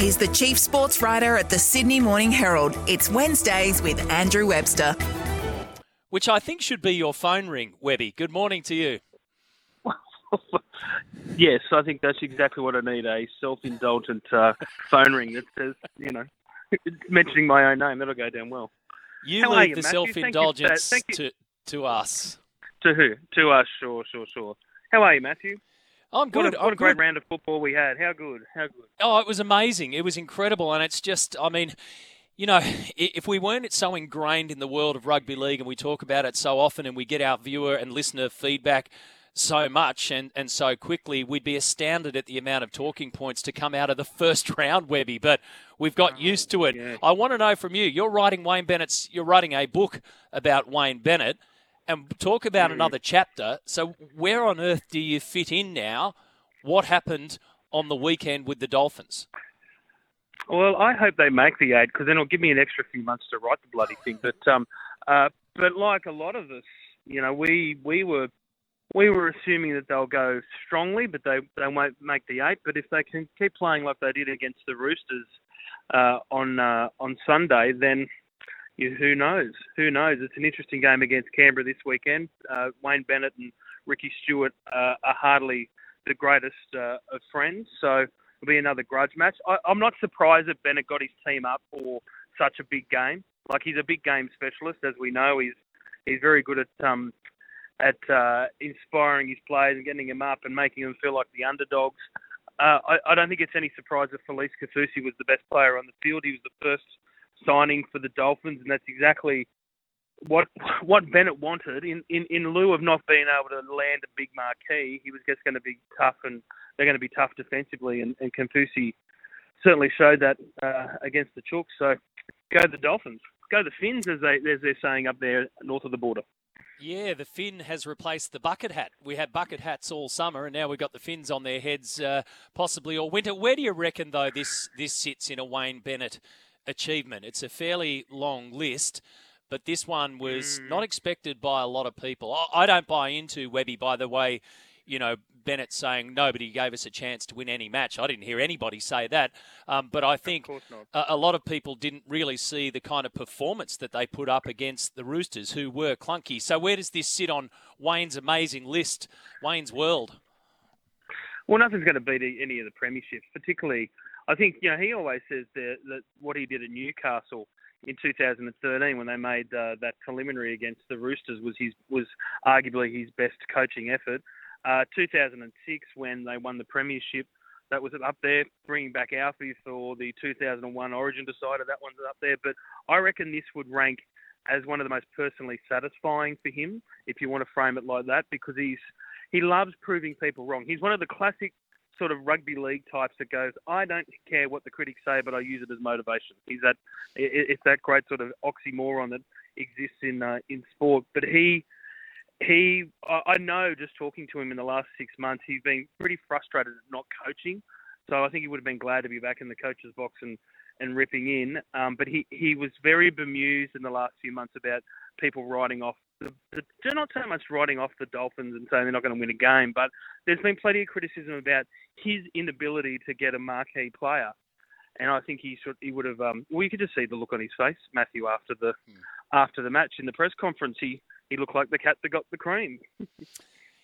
He's the chief sports writer at the Sydney Morning Herald. It's Wednesdays with Andrew Webster. Which I think should be your phone ring, Webby. Good morning to you. yes, I think that's exactly what I need a self indulgent uh, phone ring that says, you know, mentioning my own name. That'll go down well. You How leave you, the self Thank you for indulgence that. Thank you. to, to us. To who? To us, sure, sure, sure. How are you, Matthew? I'm What good. a, what a great good. round of football we had. How good? How good? Oh, it was amazing. It was incredible. And it's just, I mean, you know, if we weren't so ingrained in the world of rugby league and we talk about it so often and we get our viewer and listener feedback so much and, and so quickly, we'd be astounded at the amount of talking points to come out of the first round, Webby. But we've got oh, used to it. I want to know from you. You're writing Wayne Bennett's. You're writing a book about Wayne Bennett, and talk about another chapter. So where on earth do you fit in now? What happened on the weekend with the Dolphins? Well, I hope they make the eight because then it'll give me an extra few months to write the bloody thing. But um, uh, but like a lot of us, you know, we we were we were assuming that they'll go strongly, but they they won't make the eight. But if they can keep playing like they did against the Roosters uh, on uh, on Sunday, then you, who knows? Who knows? It's an interesting game against Canberra this weekend. Uh, Wayne Bennett and Ricky Stuart uh, are hardly the greatest uh, of friends, so it'll be another grudge match. I, I'm not surprised that Bennett got his team up for such a big game. Like he's a big game specialist, as we know. He's he's very good at um, at uh, inspiring his players and getting them up and making them feel like the underdogs. Uh, I, I don't think it's any surprise that Felise Kaufusi was the best player on the field. He was the first signing for the Dolphins, and that's exactly what what Bennett wanted. In, in in lieu of not being able to land a big marquee, he was just going to be tough, and they're going to be tough defensively. And, and certainly showed that uh, against the Chooks. So go the Dolphins, go the Finns, as they as they're saying up there north of the border. Yeah, the fin has replaced the bucket hat. We had bucket hats all summer, and now we've got the fins on their heads, uh, possibly all winter. Where do you reckon, though, this this sits in a Wayne Bennett achievement? It's a fairly long list, but this one was not expected by a lot of people. I, I don't buy into Webby, by the way. You know, Bennett saying nobody gave us a chance to win any match. I didn't hear anybody say that, um, but I think a, a lot of people didn't really see the kind of performance that they put up against the Roosters, who were clunky. So where does this sit on Wayne's amazing list, Wayne's world? Well, nothing's going to beat any of the premierships, particularly. I think you know he always says that, that what he did at Newcastle in 2013 when they made uh, that preliminary against the Roosters was his was arguably his best coaching effort. Uh, 2006 when they won the premiership, that was up there. Bringing back Alfie for the 2001 Origin decider, that one's up there. But I reckon this would rank as one of the most personally satisfying for him, if you want to frame it like that, because he's he loves proving people wrong. He's one of the classic sort of rugby league types that goes, I don't care what the critics say, but I use it as motivation. He's that it's that great sort of oxymoron that exists in uh, in sport. But he he I know just talking to him in the last six months, he's been pretty frustrated at not coaching. So I think he would have been glad to be back in the coach's box and and ripping in. Um, but he, he was very bemused in the last few months about people writing off the, the not so much writing off the Dolphins and saying they're not going to win a game, but there's been plenty of criticism about his inability to get a marquee player. And I think he should he would have um, well you could just see the look on his face, Matthew, after the after the match in the press conference. He he looked like the cat that got the cream.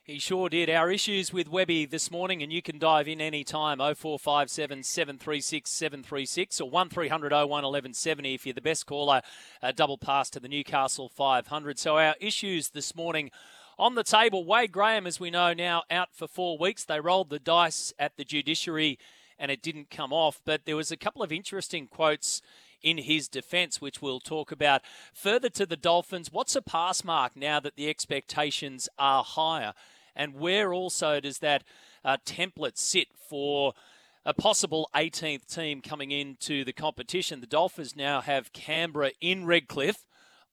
He sure did. Our issues with Webby this morning, and you can dive in any time 0457 736 736 or 1300 01 1170 if you're the best caller. A double pass to the Newcastle 500. So, our issues this morning on the table Wade Graham, as we know now, out for four weeks. They rolled the dice at the judiciary and it didn't come off, but there was a couple of interesting quotes in his defence, which we'll talk about. Further to the Dolphins, what's a pass mark now that the expectations are higher? And where also does that uh, template sit for a possible 18th team coming into the competition. The Dolphins now have Canberra in Redcliffe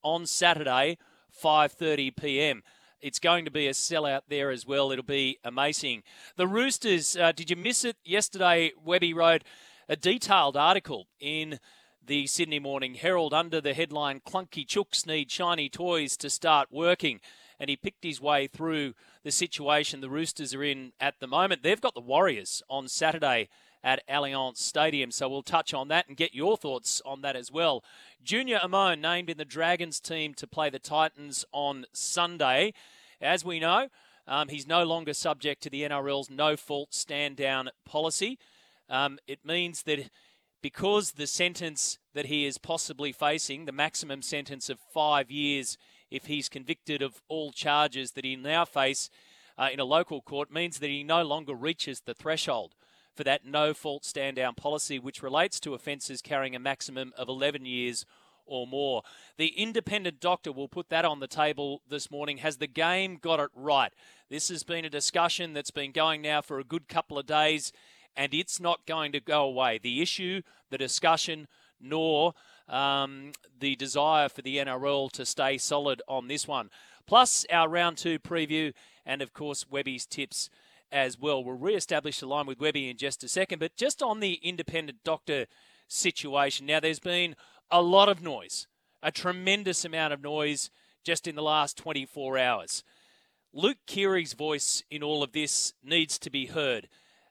on Saturday, 5:30 p.m. It's going to be a sellout there as well. It'll be amazing. The Roosters, uh, did you miss it yesterday? Webby wrote a detailed article in the Sydney Morning Herald under the headline Clunky Chooks Need Shiny Toys to Start Working. And he picked his way through the situation the Roosters are in at the moment. They've got the Warriors on Saturday at Allianz Stadium. So we'll touch on that and get your thoughts on that as well. Junior Amone named in the Dragons team to play the Titans on Sunday. As we know, um, he's no longer subject to the NRL's no fault stand down policy. Um, it means that because the sentence that he is possibly facing, the maximum sentence of five years if he's convicted of all charges that he now face uh, in a local court, means that he no longer reaches the threshold for that no fault stand down policy, which relates to offences carrying a maximum of 11 years or more. The independent doctor will put that on the table this morning. Has the game got it right? This has been a discussion that's been going now for a good couple of days and it's not going to go away. The issue, the discussion, nor um, the desire for the NRL to stay solid on this one. Plus, our round two preview, and of course, Webby's tips as well. We'll re establish the line with Webby in just a second, but just on the independent doctor situation. Now, there's been a lot of noise, a tremendous amount of noise just in the last 24 hours. Luke Keary's voice in all of this needs to be heard.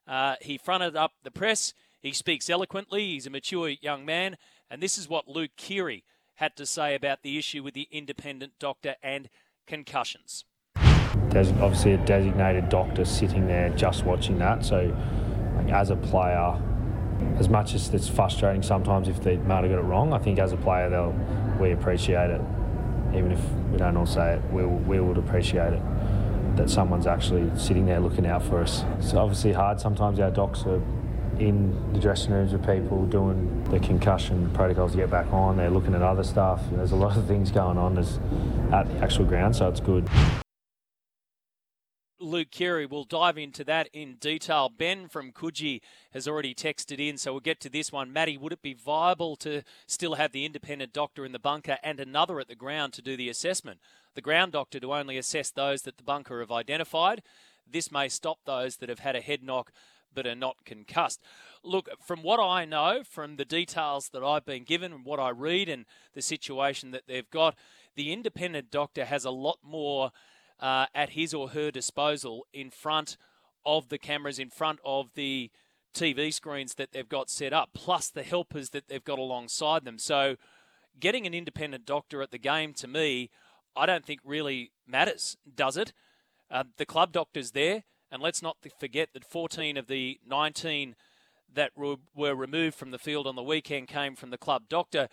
Uh, he fronted up the press. He speaks eloquently. He's a mature young man. And this is what Luke Keary had to say about the issue with the independent doctor and concussions. There's obviously a designated doctor sitting there just watching that. So, like, as a player, as much as it's frustrating sometimes if they might have got it wrong, I think as a player, they'll we appreciate it. Even if we don't all say it, we, we would appreciate it that someone's actually sitting there looking out for us. It's obviously hard. Sometimes our docs are in the dressing rooms with people doing the concussion protocols to get back on. They're looking at other stuff. There's a lot of things going on at the actual ground, so it's good. Luke Keary. We'll dive into that in detail. Ben from Coogee has already texted in, so we'll get to this one. Matty, would it be viable to still have the independent doctor in the bunker and another at the ground to do the assessment? The ground doctor to only assess those that the bunker have identified. This may stop those that have had a head knock but are not concussed. Look, from what I know, from the details that I've been given what I read and the situation that they've got, the independent doctor has a lot more uh, at his or her disposal in front of the cameras, in front of the TV screens that they've got set up, plus the helpers that they've got alongside them. So, getting an independent doctor at the game to me, I don't think really matters, does it? Uh, the club doctor's there, and let's not forget that 14 of the 19 that were removed from the field on the weekend came from the club doctor.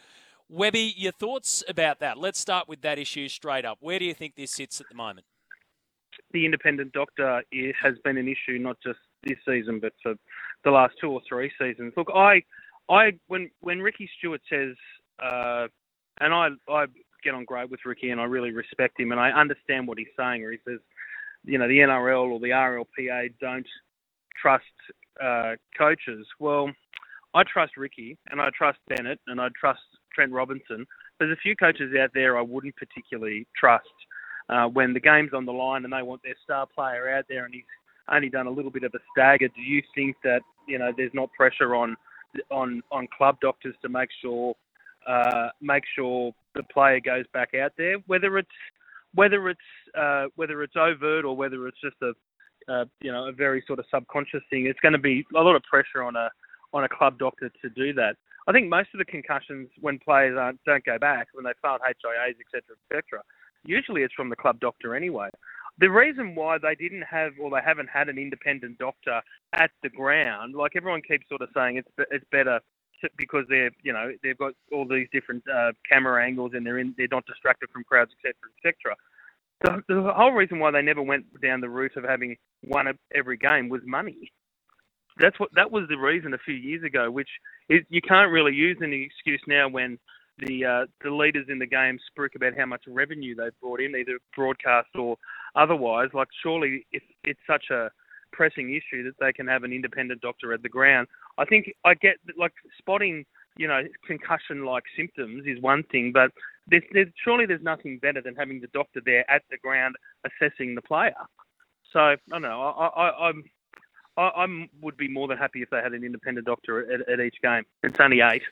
Webby, your thoughts about that? Let's start with that issue straight up. Where do you think this sits at the moment? the independent doctor has been an issue not just this season, but for the last two or three seasons. Look, I, I when when Ricky Stuart says, uh, and I I get on great with Ricky, and I really respect him, and I understand what he's saying. Where he says, you know, the NRL or the RLPA don't trust uh, coaches. Well, I trust Ricky, and I trust Bennett, and I trust Trent Robinson. There's a few coaches out there I wouldn't particularly trust uh, when the game's on the line and they want their star player out there and he's only done a little bit of a stagger, do you think that you know there's not pressure on on on club doctors to make sure uh, make sure the player goes back out there, whether it's whether it's uh, whether it's overt or whether it's just a uh, you know a very sort of subconscious thing. It's going to be a lot of pressure on a on a club doctor to do that. I think most of the concussions when players aren't, don't go back when they failed HIAs, etc., etc., Usually it's from the club doctor anyway. The reason why they didn't have or they haven't had an independent doctor at the ground, like everyone keeps sort of saying, it's it's better because they're you know they've got all these different uh, camera angles and they're in they're not distracted from crowds etc etc. The, the whole reason why they never went down the route of having one every game was money. That's what that was the reason a few years ago, which is, you can't really use any excuse now when the uh, the leaders in the game spoke about how much revenue they've brought in, either broadcast or otherwise. Like, surely, if it's such a pressing issue that they can have an independent doctor at the ground. I think I get like spotting, you know, concussion-like symptoms is one thing, but there's, there's, surely there's nothing better than having the doctor there at the ground assessing the player. So I don't know. I, I, I'm I I'm, would be more than happy if they had an independent doctor at, at each game. It's only eight.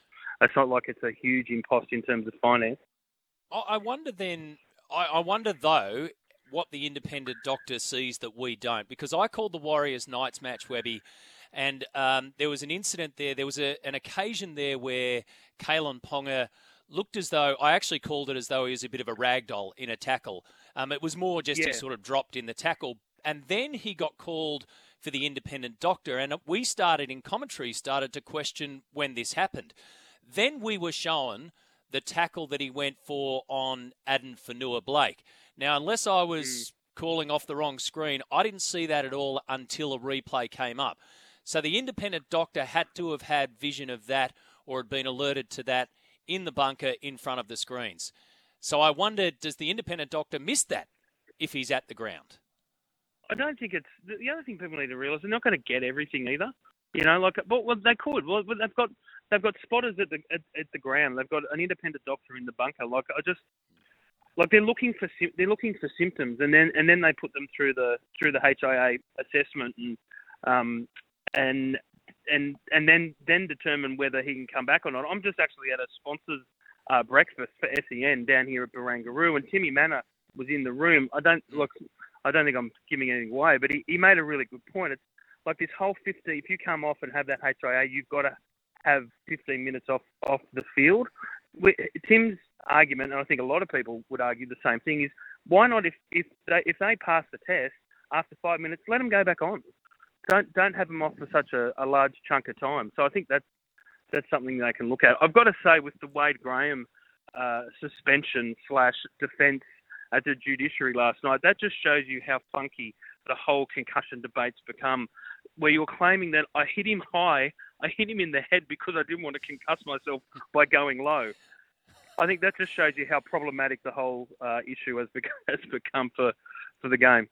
It's not like it's a huge impost in terms of finance. I wonder then. I wonder though what the independent doctor sees that we don't, because I called the Warriors Knights match, Webby, and um, there was an incident there. There was a, an occasion there where Kalyn Ponga looked as though I actually called it as though he was a bit of a ragdoll in a tackle. Um, it was more just yeah. he sort of dropped in the tackle, and then he got called for the independent doctor, and we started in commentary started to question when this happened. Then we were shown the tackle that he went for on Addin Fonua-Blake. Now, unless I was mm. calling off the wrong screen, I didn't see that at all until a replay came up. So the independent doctor had to have had vision of that or had been alerted to that in the bunker in front of the screens. So I wonder, does the independent doctor miss that if he's at the ground? I don't think it's the other thing people need to realise. They're not going to get everything either. You know, like well, well they could. Well, they've got they've got spotters at the at, at the ground. They've got an independent doctor in the bunker. Like I just like they're looking for they're looking for symptoms, and then and then they put them through the through the HIA assessment, and um, and and and then then determine whether he can come back or not. I'm just actually at a sponsors uh, breakfast for SEN down here at Barangaroo, and Timmy Mannah was in the room. I don't look. I don't think I'm giving anything away, but he, he made a really good point. It's like this whole 50. If you come off and have that HIA, you've got to have 15 minutes off off the field. Tim's argument, and I think a lot of people would argue the same thing, is why not if if they, if they pass the test after five minutes, let them go back on. Don't don't have them off for such a, a large chunk of time. So I think that's that's something they can look at. I've got to say, with the Wade Graham uh, suspension slash defence at the judiciary last night, that just shows you how funky the whole concussion debate's become. Where you're claiming that I hit him high, I hit him in the head because I didn't want to concuss myself by going low. I think that just shows you how problematic the whole uh, issue has become, has become for, for the game.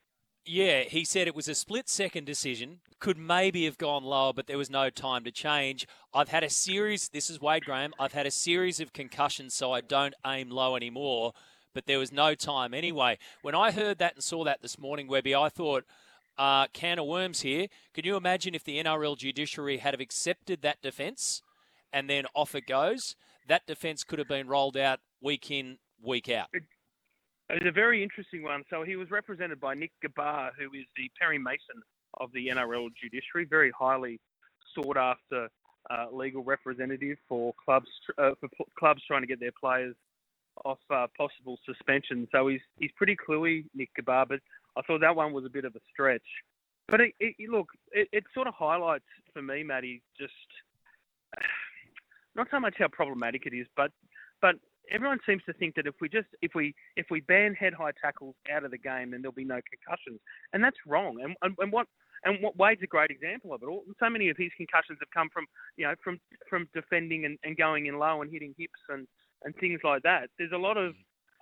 Yeah, he said it was a split second decision. Could maybe have gone lower, but there was no time to change. I've had a series, this is Wade Graham, I've had a series of concussions, so I don't aim low anymore, but there was no time anyway. When I heard that and saw that this morning, Webby, I thought, uh, can of worms here. Can you imagine if the NRL judiciary had have accepted that defence and then off it goes? that defence could have been rolled out week in, week out. It, it's a very interesting one. So he was represented by Nick Ghabar, who is the Perry Mason of the NRL judiciary, very highly sought after uh, legal representative for clubs uh, for p- clubs trying to get their players off uh, possible suspension. So he's he's pretty cluey, Nick Ghabar, but I thought that one was a bit of a stretch. But it, it, look, it, it sort of highlights for me, Matty, just not so much how problematic it is, but but everyone seems to think that if we just if we if we ban head high tackles out of the game, then there'll be no concussions, and that's wrong. And and, and what and what Wade's a great example of it. All, so many of his concussions have come from you know from from defending and, and going in low and hitting hips and and things like that. There's a lot of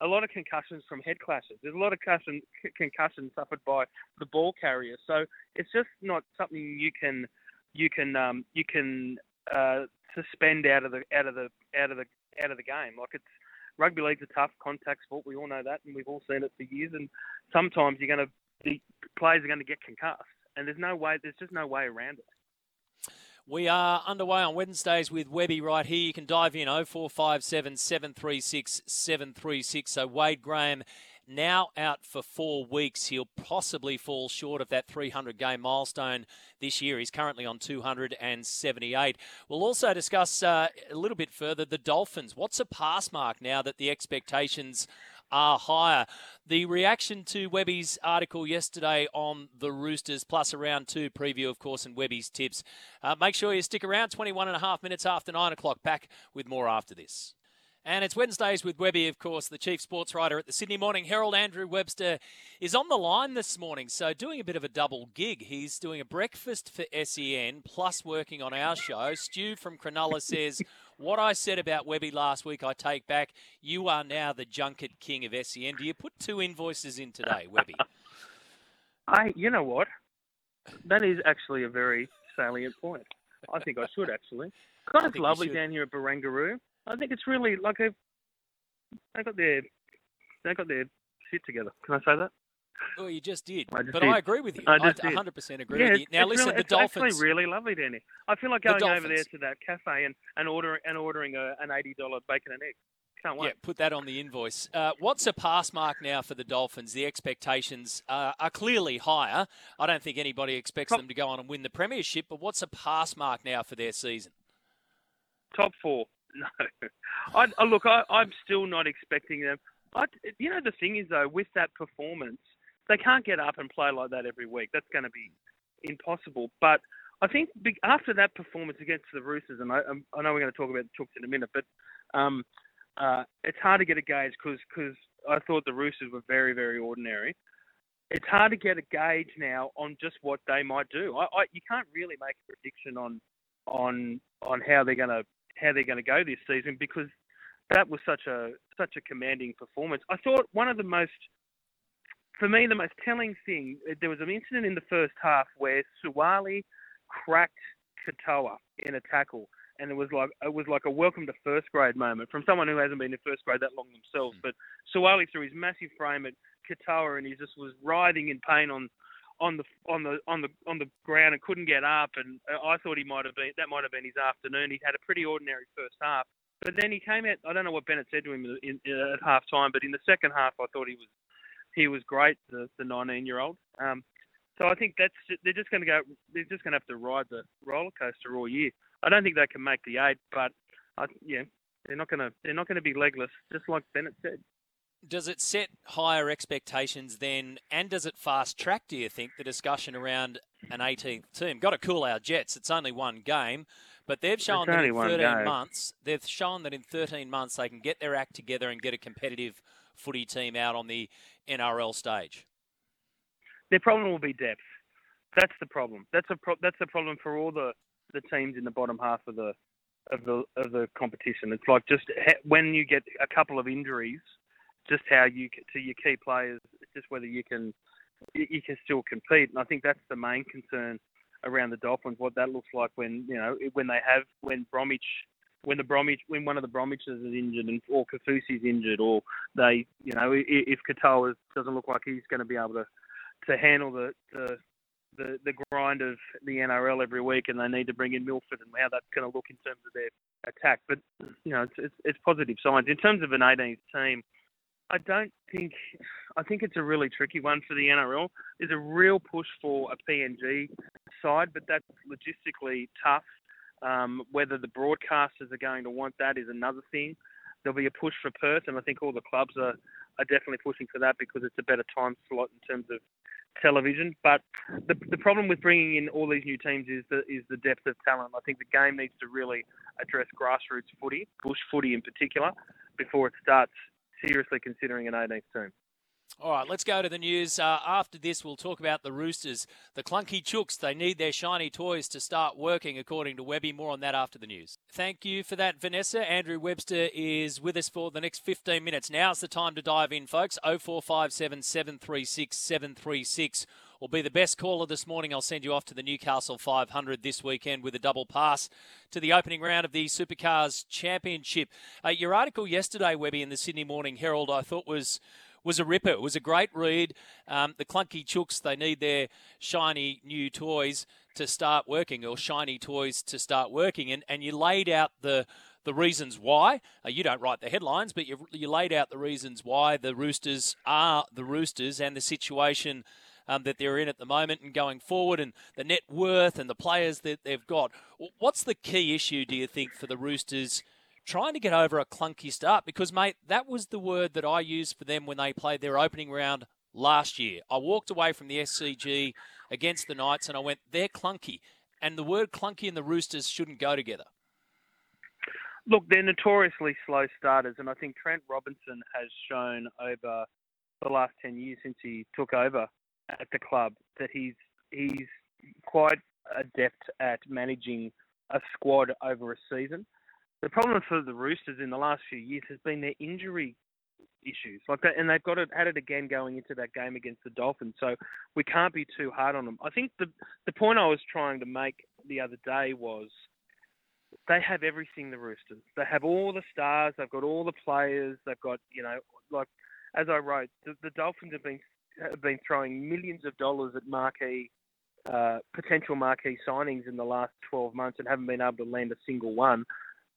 a lot of concussions from head clashes. There's a lot of concussion, concussions suffered by the ball carrier. So it's just not something you can you can um, you can uh, suspend out of the out of the out of the out of the game. Like it's rugby league's a tough contact sport. We all know that, and we've all seen it for years. And sometimes you're going to the players are going to get concussed, and there's no way. There's just no way around it. We are underway on Wednesdays with Webby right here. You can dive in 0457 736 736. So Wade Graham now out for four weeks. He'll possibly fall short of that 300 game milestone this year. He's currently on 278. We'll also discuss uh, a little bit further the Dolphins. What's a pass mark now that the expectations are higher. The reaction to Webby's article yesterday on the Roosters, plus a round two preview, of course, and Webby's tips. Uh, make sure you stick around 21 and a half minutes after nine o'clock. Back with more after this. And it's Wednesdays with Webby, of course, the chief sports writer at the Sydney Morning Herald. Andrew Webster is on the line this morning, so doing a bit of a double gig. He's doing a breakfast for SEN plus working on our show. Stu from Cronulla says, What I said about Webby last week, I take back. You are now the junket king of SEN. Do you put two invoices in today, Webby? I, you know what? that is actually a very salient point. I think I should actually. God, it's lovely down here at Barangaroo. I think it's really like a they got their they got their shit together. Can I say that? Well, you just did. I just but did. I agree with you. I I, just did. 100% agree yeah, with you. Now, it's listen, really, the Dolphins. actually really lovely Danny. I feel like The going over there to that cafe and and ordering and ordering a, an eighty dollar bacon and egg. Can't wait. Yeah, put that on the invoice. Uh, what's a pass mark now for the Dolphins? The expectations uh, are clearly higher. I don't think anybody expects Top- them to go on and win the premiership, but what's a pass mark now for their season? Top four. No. I, I look. I, I'm still not expecting them. You know, the thing is though, with that performance, they can't get up and play like that every week. That's going to be impossible. But I think after that performance against the Roosters, and I, um, I know we're going to talk about the Chooks in a minute, but um, uh, it's hard to get a gauge because I thought the Roosters were very, very ordinary. It's hard to get a gauge now on just what they might do. I, I, you can't really make a prediction on on on how they're going to how they're going to go this season because that was such a such a commanding performance. I thought one of the most for me the most telling thing there was an incident in the first half where Suaalii cracked Katoa in a tackle and it was like it was like a welcome to first grade moment from someone who hasn't been in first grade that long themselves. Hmm. But Suaalii threw his massive frame at Katoa and he just was writhing in pain on on the on the on the on the ground and couldn't get up. And uh, I thought he might have been that might have been his afternoon. He had a pretty ordinary first half, but then he came out. I don't know what Bennett said to him in, in, at half time, but in the second half, I thought he was he was great. The the 19 year old. Um, so I think that's they're just going to go. They're just going to have to ride the roller coaster all year. I don't think they can make the eight, but I, yeah, they're not going to they're not going to be legless, just like Bennett said. Does it set higher expectations then, and does it fast track, do you think, the discussion around an 18th team? Got to cool our jets. It's only one game, but they've shown that in 13 game. months, they've shown that in 13 months they can get their act together and get a competitive footy team out on the NRL stage. Their problem will be depth. That's the problem. That's a pro- that's a problem for all the, the teams in the bottom half of the of the of the competition. It's like just when you get a couple of injuries, just how you to your key players, just whether you can you can still compete. And I think that's the main concern around the Dolphins. What that looks like when you know when they have when Bromwich when the Bromwich when one of the Bromwiches is injured and or Kaufusi's injured or they you know if Katoa doesn't look like he's going to be able to to handle the, the the the grind of the NRL every week, and they need to bring in Milford and how that's going to look in terms of their attack. But you know, it's it's, it's positive signs in terms of an 18th team. I don't think I think it's a really tricky one for the NRL. There's a real push for a PNG side, but that's logistically tough. Um, whether the broadcasters are going to want that is another thing. There'll be a push for Perth, and I think all the clubs are, are definitely pushing for that because it's a better time slot in terms of television. But the, the problem with bringing in all these new teams is the is the depth of talent. I think the game needs to really address grassroots footy, bush footy in particular, before it starts seriously considering an 18th team. All right, let's go to the news. Uh, after this, we'll talk about the Roosters. The clunky chooks, they need their shiny toys to start working, according to Webby. More on that after the news. Thank you for that, Vanessa. Andrew Webster is with us for the next 15 minutes. Now's the time to dive in, folks. 0457 736 736 will be the best caller this morning. I'll send you off to the Newcastle 500 this weekend with a double pass to the opening round of the Supercars Championship. Uh, your article yesterday, Webby, in the Sydney Morning Herald, I thought was was a ripper. It was a great read. Um, the clunky chooks, they need their shiny new toys to start working, or shiny toys to start working. And, and you laid out the the reasons why. Uh, you don't write the headlines, but you, you laid out the reasons why the Roosters are the Roosters and the situation um, that they're in at the moment and going forward, and the net worth and the players that they've got. What's the key issue, do you think, for the Roosters? trying to get over a clunky start because, mate, that was the word that I used for them when they played their opening round last year. I walked away from the SCG against the Knights and I went, they're clunky. And the word clunky and the Roosters shouldn't go together. Look, they're notoriously slow starters, and I think Trent Robinson has shown over the last ten years since he took over at the club that he's he's quite adept at managing a squad over a season. The problem for the Roosters in the last few years has been their injury issues like that, and they've got it had it again going into that game against the Dolphins. So we can't be too hard on them. I think the the point I was trying to make the other day was they have everything. The Roosters, they have all the stars, they've got all the players, they've got you know like as I wrote, the, the Dolphins have been have been throwing millions of dollars at marquee uh, potential marquee signings in the last 12 months and haven't been able to land a single one.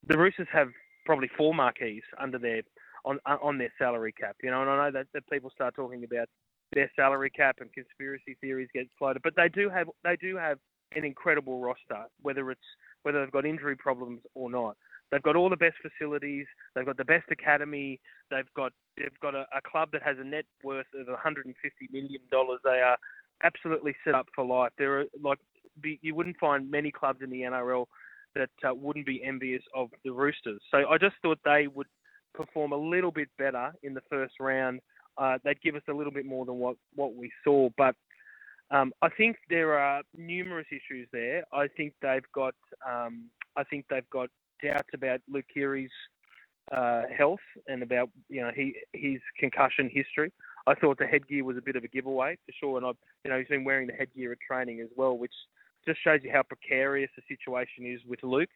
The Roosters have probably four marquees under their on on their salary cap. You know, and I know that, that people start talking about their salary cap and conspiracy theories get floated, but they do have they do have an incredible roster, whether it's whether they've got injury problems or not. They've got all the best facilities. They've got the best academy. They've got they've got a, a club that has a net worth of 150 million dollars. They are absolutely set up for life. There are like you wouldn't find many clubs in the NRL that uh, wouldn't be envious of the Roosters. So I just thought they would perform a little bit better in the first round. Uh, they'd give us a little bit more than what, what we saw. But um, I think there are numerous issues there. I think they've got um, I think they've got doubts about Luke Keary's uh, health and about you know he his concussion history. I thought the headgear was a bit of a giveaway for sure, and I you know he's been wearing the headgear at training as well, which just shows you how precarious the situation is with Luke.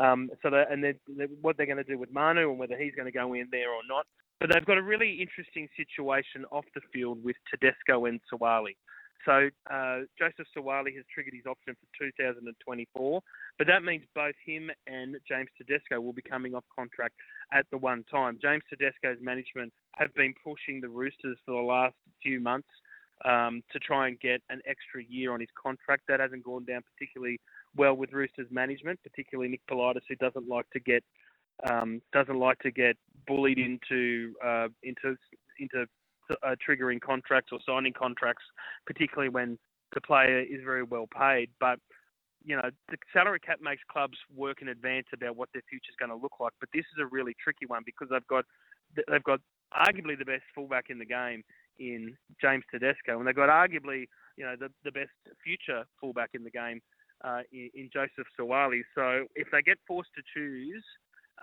Um, so that, and they're, they're, what they're going to do with Manu and whether he's going to go in there or not. But they've got a really interesting situation off the field with Tedesco and Suaalii. So uh, Joseph Suaalii has triggered his option for 2024, but that means both him and James Tedesco will be coming off contract at the one time. James Tedesco's management have been pushing the Roosters for the last few months um, to try and get an extra year on his contract. That hasn't gone down particularly well with Roosters management, particularly Nick Politis, who doesn't like to get um, doesn't like to get bullied into uh, into into uh, triggering contracts or signing contracts, particularly when the player is very well paid. But you know, the salary cap makes clubs work in advance about what their future is going to look like. But this is a really tricky one because they've got they've got arguably the best fullback in the game in James Tedesco, and they've got arguably you know the the best future fullback in the game uh, in, in, Joseph Suaalii. So if they get forced to choose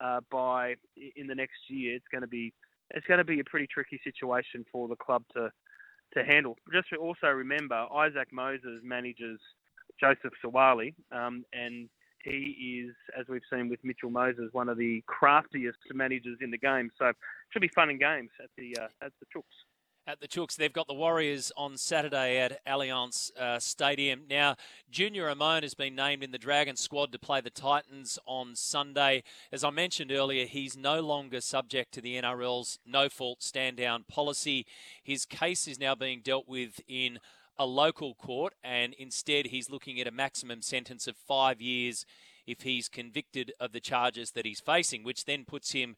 uh, by in the next year, it's going to be it's going to be a pretty tricky situation for the club to to handle. Just also remember, Isaac Moses manages Joseph Suaalii, um, and he is, as we've seen with Mitchell Moses, one of the craftiest managers in the game. So it should be fun and games at the uh, at the Chooks at the Chooks. They've got the Warriors on Saturday at Allianz uh, Stadium. Now, Junior Amone has been named in the Dragon squad to play the Titans on Sunday. As I mentioned earlier, he's no longer subject to the NRL's no fault stand down policy. His case is now being dealt with in a local court, and instead, he's looking at a maximum sentence of five years if he's convicted of the charges that he's facing, which then puts him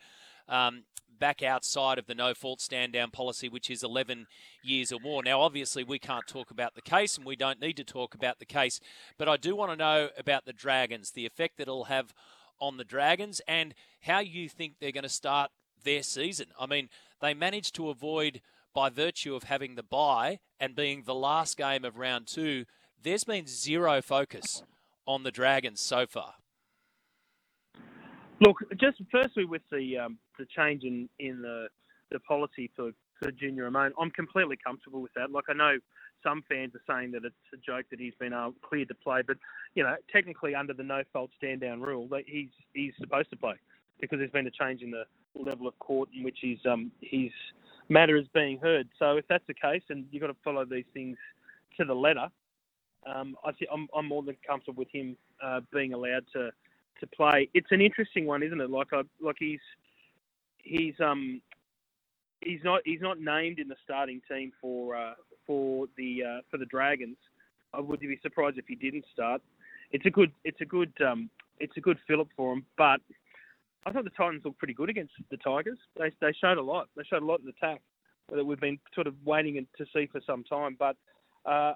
um, back outside of the no fault stand down policy, which is 11 years or more. Now, obviously, we can't talk about the case and we don't need to talk about the case, but I do want to know about the Dragons, the effect that it'll have on the Dragons, and how you think they're going to start their season. I mean, they managed to avoid, by virtue of having the bye and being the last game of round two, there's been zero focus on the Dragons so far. Look, just firstly with the um, the change in, in the the policy for, for Junior Amone, I'm completely comfortable with that. Like I know some fans are saying that it's a joke that he's been uh, cleared to play, but you know technically under the no fault stand down rule, he's he's supposed to play because there's been a change in the level of court in which his um his matter is being heard. So if that's the case, and you've got to follow these things to the letter, um, I see, I'm, I'm more than comfortable with him uh, being allowed to to play. It's an interesting one, isn't it? Like I, like he's he's um he's not he's not named in the starting team for uh, for the uh, for the Dragons. I would be surprised if he didn't start. It's a good it's a good um, it's a good fill-up for him, but I thought the Titans looked pretty good against the Tigers. They they showed a lot. They showed a lot in the attack that we've been sort of waiting to see for some time. But uh,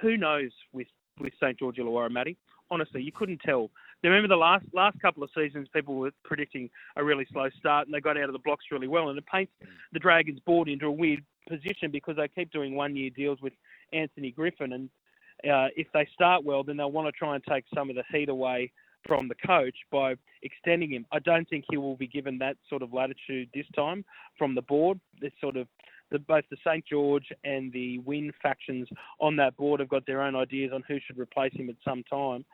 who knows with with St George Illawarra, Matty? Honestly, you couldn't tell remember the last last couple of seasons, people were predicting a really slow start, and they got out of the blocks really well, and it paints the Dragons board into a weird position because they keep doing one year deals with Anthony Griffin, and uh, if they start well, then they'll want to try and take some of the heat away from the coach by extending him. I don't think he will be given that sort of latitude this time from the board. This sort of the, both the St George and the Win factions on that board have got their own ideas on who should replace him at some time.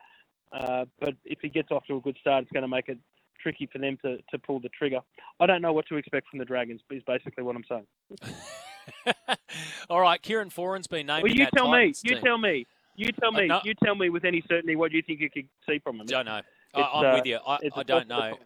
Uh, but if he gets off to a good start, it's going to make it tricky for them to, to pull the trigger. I don't know what to expect from the Dragons. Is basically what I'm saying. All right, Kieran Foran's been named. Well, you tell Titans me. You team. tell me. You tell me. no. You tell me with any certainty what you think you could see from him. I don't know. I, I'm uh, with you. I, I don't know. problem.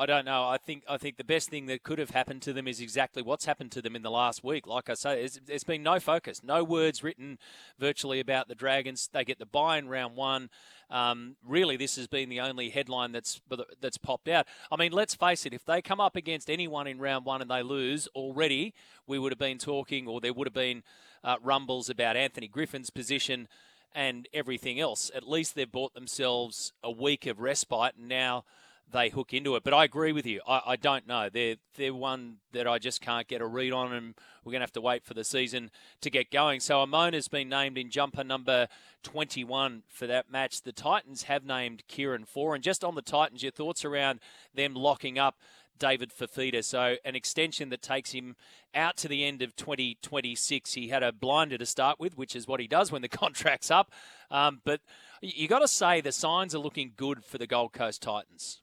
I don't know. I think I think the best thing that could have happened to them is exactly what's happened to them in the last week. Like I say, there's, there's been no focus, no words written virtually about the Dragons. They get the bye in round one. Um, really, this has been the only headline that's that's popped out. I mean, let's face it. If they come up against anyone in round one and they lose, already we would have been talking, or there would have been uh, rumbles about Anthony Griffin's position and everything else. At least they've bought themselves a week of respite, and now they hook into it. But I agree with you. I, I don't know. They're they're one that I just can't get a read on, and we're going to have to wait for the season to get going. So Amone's been named in jumper number 21 for that match. The Titans have named Kieran Foran, and just on the Titans, your thoughts around them locking up. David Fifita. So an extension that takes him out to the end of 2026. He had a blinder to start with, which is what he does when the contract's up. Um, but you got to say the signs are looking good for the Gold Coast Titans.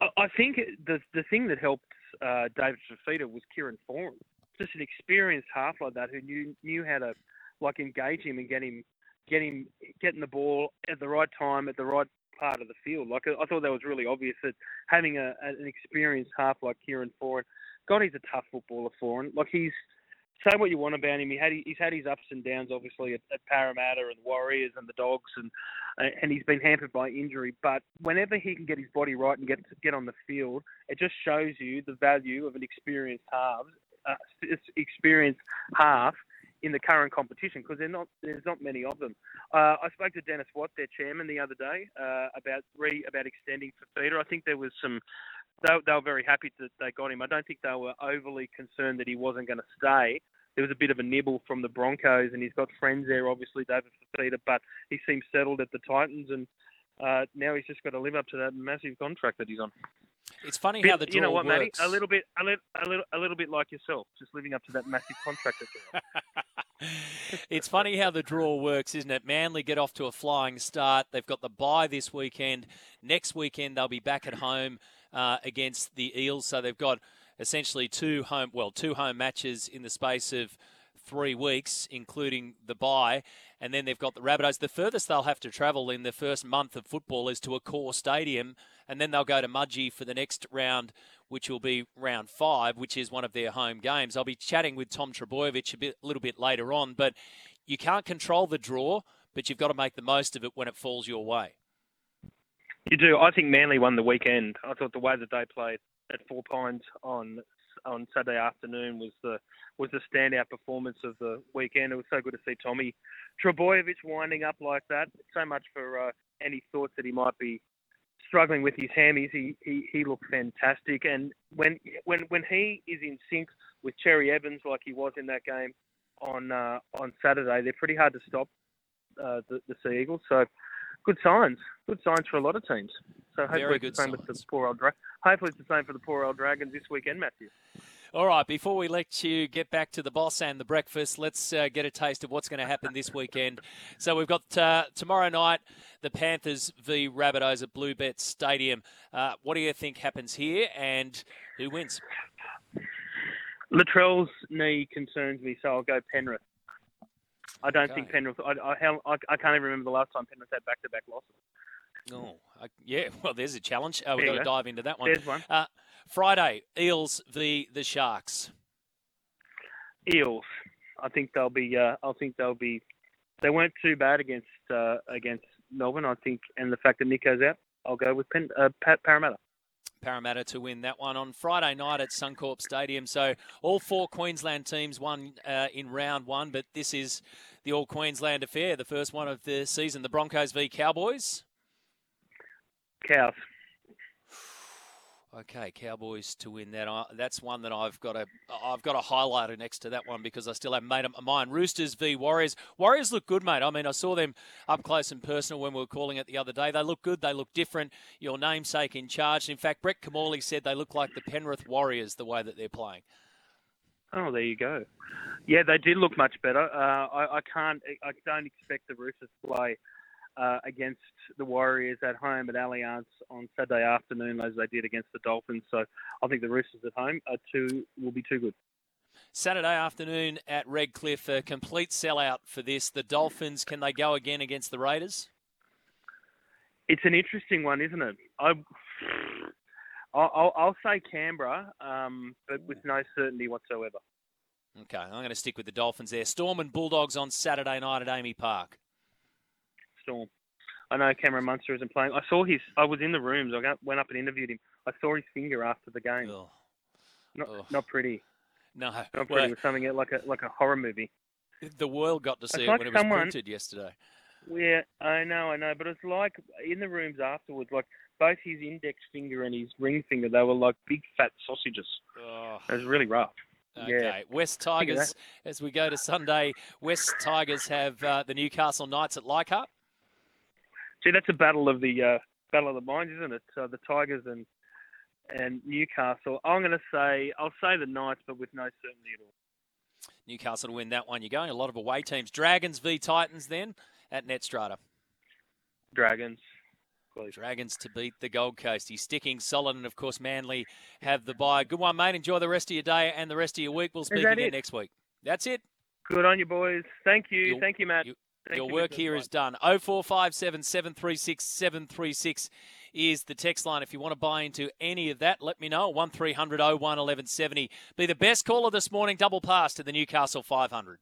I think the the thing that helped uh, David Fifita was Kieran Foran. Just an experienced half like that who knew knew how to like engage him and get him get him getting the ball at the right time at the right part of the field. Like I I thought that was really obvious that having a, an experienced half like Kieran Foran, God, he's a tough footballer. Foran, like he's say what you want about him. He had he's had his ups and downs, obviously at, at Parramatta and Warriors and the Dogs, and and he's been hampered by injury. But whenever he can get his body right and get get on the field, it just shows you the value of an experienced half, uh, experienced half in the current competition because not there's not many of them. Uh, I spoke to Dennis Watt, their chairman, the other day uh, about re about extending Fifita. I think there was some. They, they were very happy that they got him. I don't think they were overly concerned that he wasn't going to stay. There was a bit of a nibble from the Broncos, and he's got friends there, obviously, David Fifita, but he seems settled at the Titans, and uh, now he's just got to live up to that massive contract that he's on. It's funny Bit- how the draw you know what, Matty? works. A little bit, a little, a little, a little bit like yourself, just living up to that massive contract that it's funny how the draw works, isn't it? Manly get off to a flying start. They've got the bye this weekend. Next weekend they'll be back at home uh, against the Eels. So they've got essentially two home, well, two home matches in the space of three weeks, including the bye. And then they've got the Rabbitohs. The furthest they'll have to travel in the first month of football is to Accor Stadium, and then they'll go to Mudgee for the next round, which will be round five, which is one of their home games. I'll be chatting with Tom Trbojevic a bit, a little bit later on, but you can't control the draw, but you've got to make the most of it when it falls your way. You do. I think Manly won the weekend. I thought the way that they played at Four Pines on on Saturday afternoon was the was the standout performance of the weekend. It was so good to see Tommy Trbojevic winding up like that. So much for uh, any thoughts that he might be struggling with his hammies. He, he he looked fantastic, and when when when he is in sync with Cherry Evans like he was in that game on uh, on Saturday, they're pretty hard to stop uh, the, the Sea Eagles. So good signs, good signs for a lot of teams. So hopefully Very it's the same with the poor old dra- hopefully it's the same for the poor old Dragons this weekend, Matthew. All right, before we let you get back to the boss and the breakfast, let's uh, get a taste of what's going to happen this weekend. So we've got uh, tomorrow night the Panthers v Rabbitohs at Bluebet Stadium. Uh, what do you think happens here, and who wins? Latrell's knee concerns me, so I'll go Penrith. I don't think Penrith. I, I, how- I, I can't even remember the last time Penrith had back-to-back losses. Oh, yeah. Well, there's a challenge. Uh, we've got to dive into that one. There's one. Uh, Friday, Eels v the Sharks. Eels. I think they'll be. Uh, I think they'll be. They weren't too bad against uh, against Melbourne. I think, and the fact that Nicho's out, I'll go with Pen, uh, Pa- Parramatta. Parramatta to win that one on Friday night at Suncorp Stadium. So all four Queensland teams won uh, in round one, but this is the All Queensland affair, the first one of the season. The Broncos v Cowboys. Cows. Okay, Cowboys to win that. I, that's one that I've got a I've got a highlighter next to that one because I still haven't made up my mind. Roosters v Warriors. Warriors look good, mate. I mean, I saw them up close and personal when we were calling it the other day. They look good. They look different. Your namesake in charge. In fact, Brett Kimmorley said they look like the Penrith Warriors the way that they're playing. Oh, there you go. Yeah, they did look much better. Uh, I, I can't. I don't expect the Roosters to play uh, against the Warriors at home at Allianz on Saturday afternoon as they did against the Dolphins. So I think the Roosters at home are too will be too good. Saturday afternoon at Redcliffe, a complete sellout for this. The Dolphins, can they go again against the Raiders? It's an interesting one, isn't it? I, I'll, I'll say Canberra, um, but with no certainty whatsoever. Okay, I'm going to stick with the Dolphins there. Storm and Bulldogs on Saturday night at AAMI Park. Storm. I know Cameron Munster isn't playing. I saw his. I was in the rooms. I went up and interviewed him. I saw his finger after the game. Oh. Not, Oh. not pretty. No, Not pretty. well, it was something like a like a horror movie. the world got to see it like when it was printed yesterday. Yeah, I know, I know, but it's like in the rooms afterwards, like both his index finger and his ring finger, they were like big fat sausages. Oh. It was really rough. Okay, Yeah. West Tigers, as we go to Sunday, West Tigers have uh, the Newcastle Knights at Leichhardt. See, that's a battle of the uh, battle of the minds, isn't it? Uh, the Tigers and and Newcastle. I'm going to say I'll say the Knights, but with no certainty at all. Newcastle to win that one. You're going a lot of away teams. Dragons v Titans then at Netstrata. Dragons, please. Dragons to beat the Gold Coast. He's sticking solid, and of course, Manly have the bye. Good one, mate. Enjoy the rest of your day and the rest of your week. We'll speak again it? next week. That's it. Good on you, boys. Thank you, You'll- thank you, Matt. Thank Your you, work Mr. here done. 0457 736 736 is the text line. If you want to buy into any of that, let me know. 1300 01 1170. Be the best caller this morning. Double pass to the Newcastle 500.